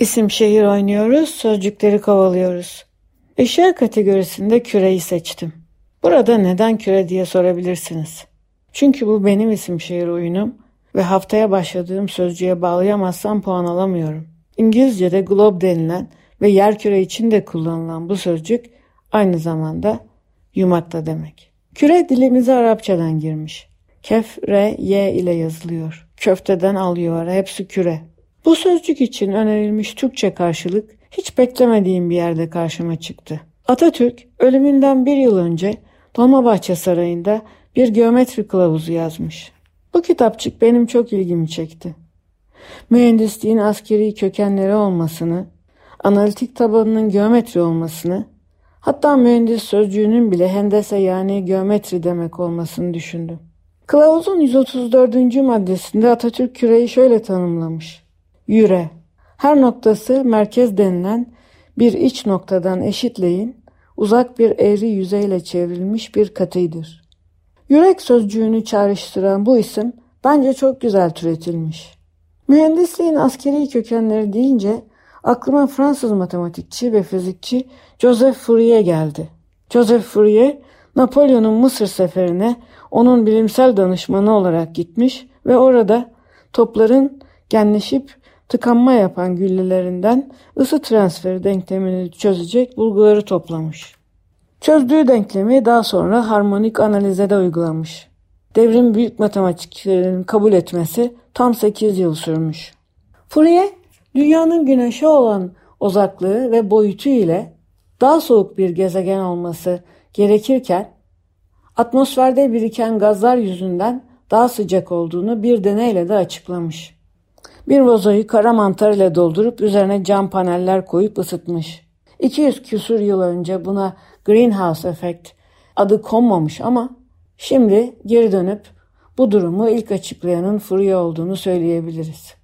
İsim şehir oynuyoruz, sözcükleri kovalıyoruz. Eşya kategorisinde küreyi seçtim. Burada neden küre diye sorabilirsiniz. Çünkü bu benim isim şehir oyunum ve haftaya başladığım sözcüğe bağlayamazsam puan alamıyorum. İngilizce'de globe denilen ve yer küre için de kullanılan bu sözcük aynı zamanda yumakta demek. Küre dilimize Arapçadan girmiş. Kef, re, y ile yazılıyor. Köfteden alıyor, hepsi küre. Bu sözcük için önerilmiş Türkçe karşılık hiç beklemediğim bir yerde karşıma çıktı. Atatürk ölümünden bir yıl önce Dolmabahçe Sarayı'nda bir geometri kılavuzu yazmış. Bu kitapçık benim çok ilgimi çekti. Mühendisliğin askeri kökenleri olmasını, analitik tabanının geometri olmasını, hatta mühendis sözcüğünün bile hendese yani geometri demek olmasını düşündüm. Kılavuzun 134. maddesinde Atatürk küreyi şöyle tanımlamış. Yüre, her noktası merkez denilen bir iç noktadan eşitleyin, uzak bir eğri yüzeyle çevrilmiş bir katıdır. Yürek sözcüğünü çağrıştıran bu isim bence çok güzel türetilmiş. Mühendisliğin askeri kökenleri deyince aklıma Fransız matematikçi ve fizikçi Joseph Fourier geldi. Joseph Fourier, Napolyon'un Mısır seferine onun bilimsel danışmanı olarak gitmiş ve orada topların genleşip tıkanma yapan güllelerinden ısı transferi denklemini çözecek bulguları toplamış. Çözdüğü denklemi daha sonra harmonik analize de uygulamış. Devrim büyük matematikçilerin kabul etmesi tam 8 yıl sürmüş. Fourier, dünyanın güneşe olan uzaklığı ve boyutu ile daha soğuk bir gezegen olması gerekirken atmosferde biriken gazlar yüzünden daha sıcak olduğunu bir deneyle de açıklamış. Bir vazoyu kara mantar ile doldurup üzerine cam paneller koyup ısıtmış. 200 küsur yıl önce buna greenhouse effect adı konmamış ama şimdi geri dönüp bu durumu ilk açıklayanın Fourier olduğunu söyleyebiliriz.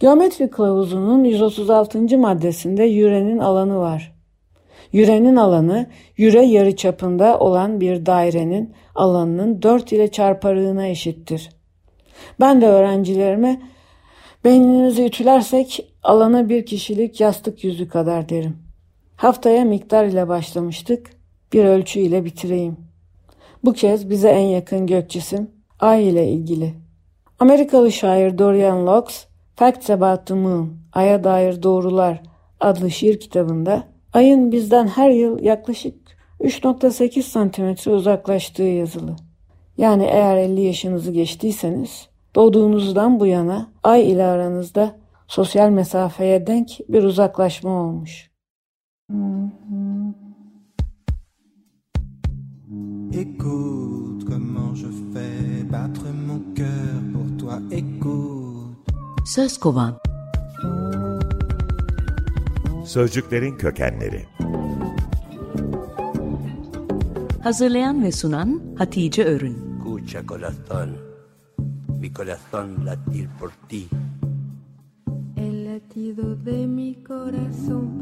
Geometri kılavuzunun 136. maddesinde yürenin alanı var. Yürenin alanı, yüre yarı çapında olan bir dairenin alanının 4 ile çarparığına eşittir. Ben de öğrencilerime beyninizi ütülersek alana bir kişilik yastık yüzü kadar derim. Haftaya miktar ile başlamıştık, bir ölçü ile bitireyim. Bu kez bize en yakın gök cisim Ay ile ilgili. Amerikalı şair Dorian Locks, Facts About the Moon, Ay'a Dair Doğrular adlı şiir kitabında Ay'ın bizden her yıl yaklaşık 3.8 santimetre uzaklaştığı yazılı. Yani eğer 50 yaşınızı geçtiyseniz doğduğunuzdan bu yana Ay ile aranızda sosyal mesafeye denk bir uzaklaşma olmuş. Écoute comment je fais battre mon cœur pour toi. Écoute. Söz kovan. Sözcüklerin kökenleri. Hazırlayan ve sunan Hatice Örün. Escucha corazón, mi corazón latir por ti. El latido de mi corazón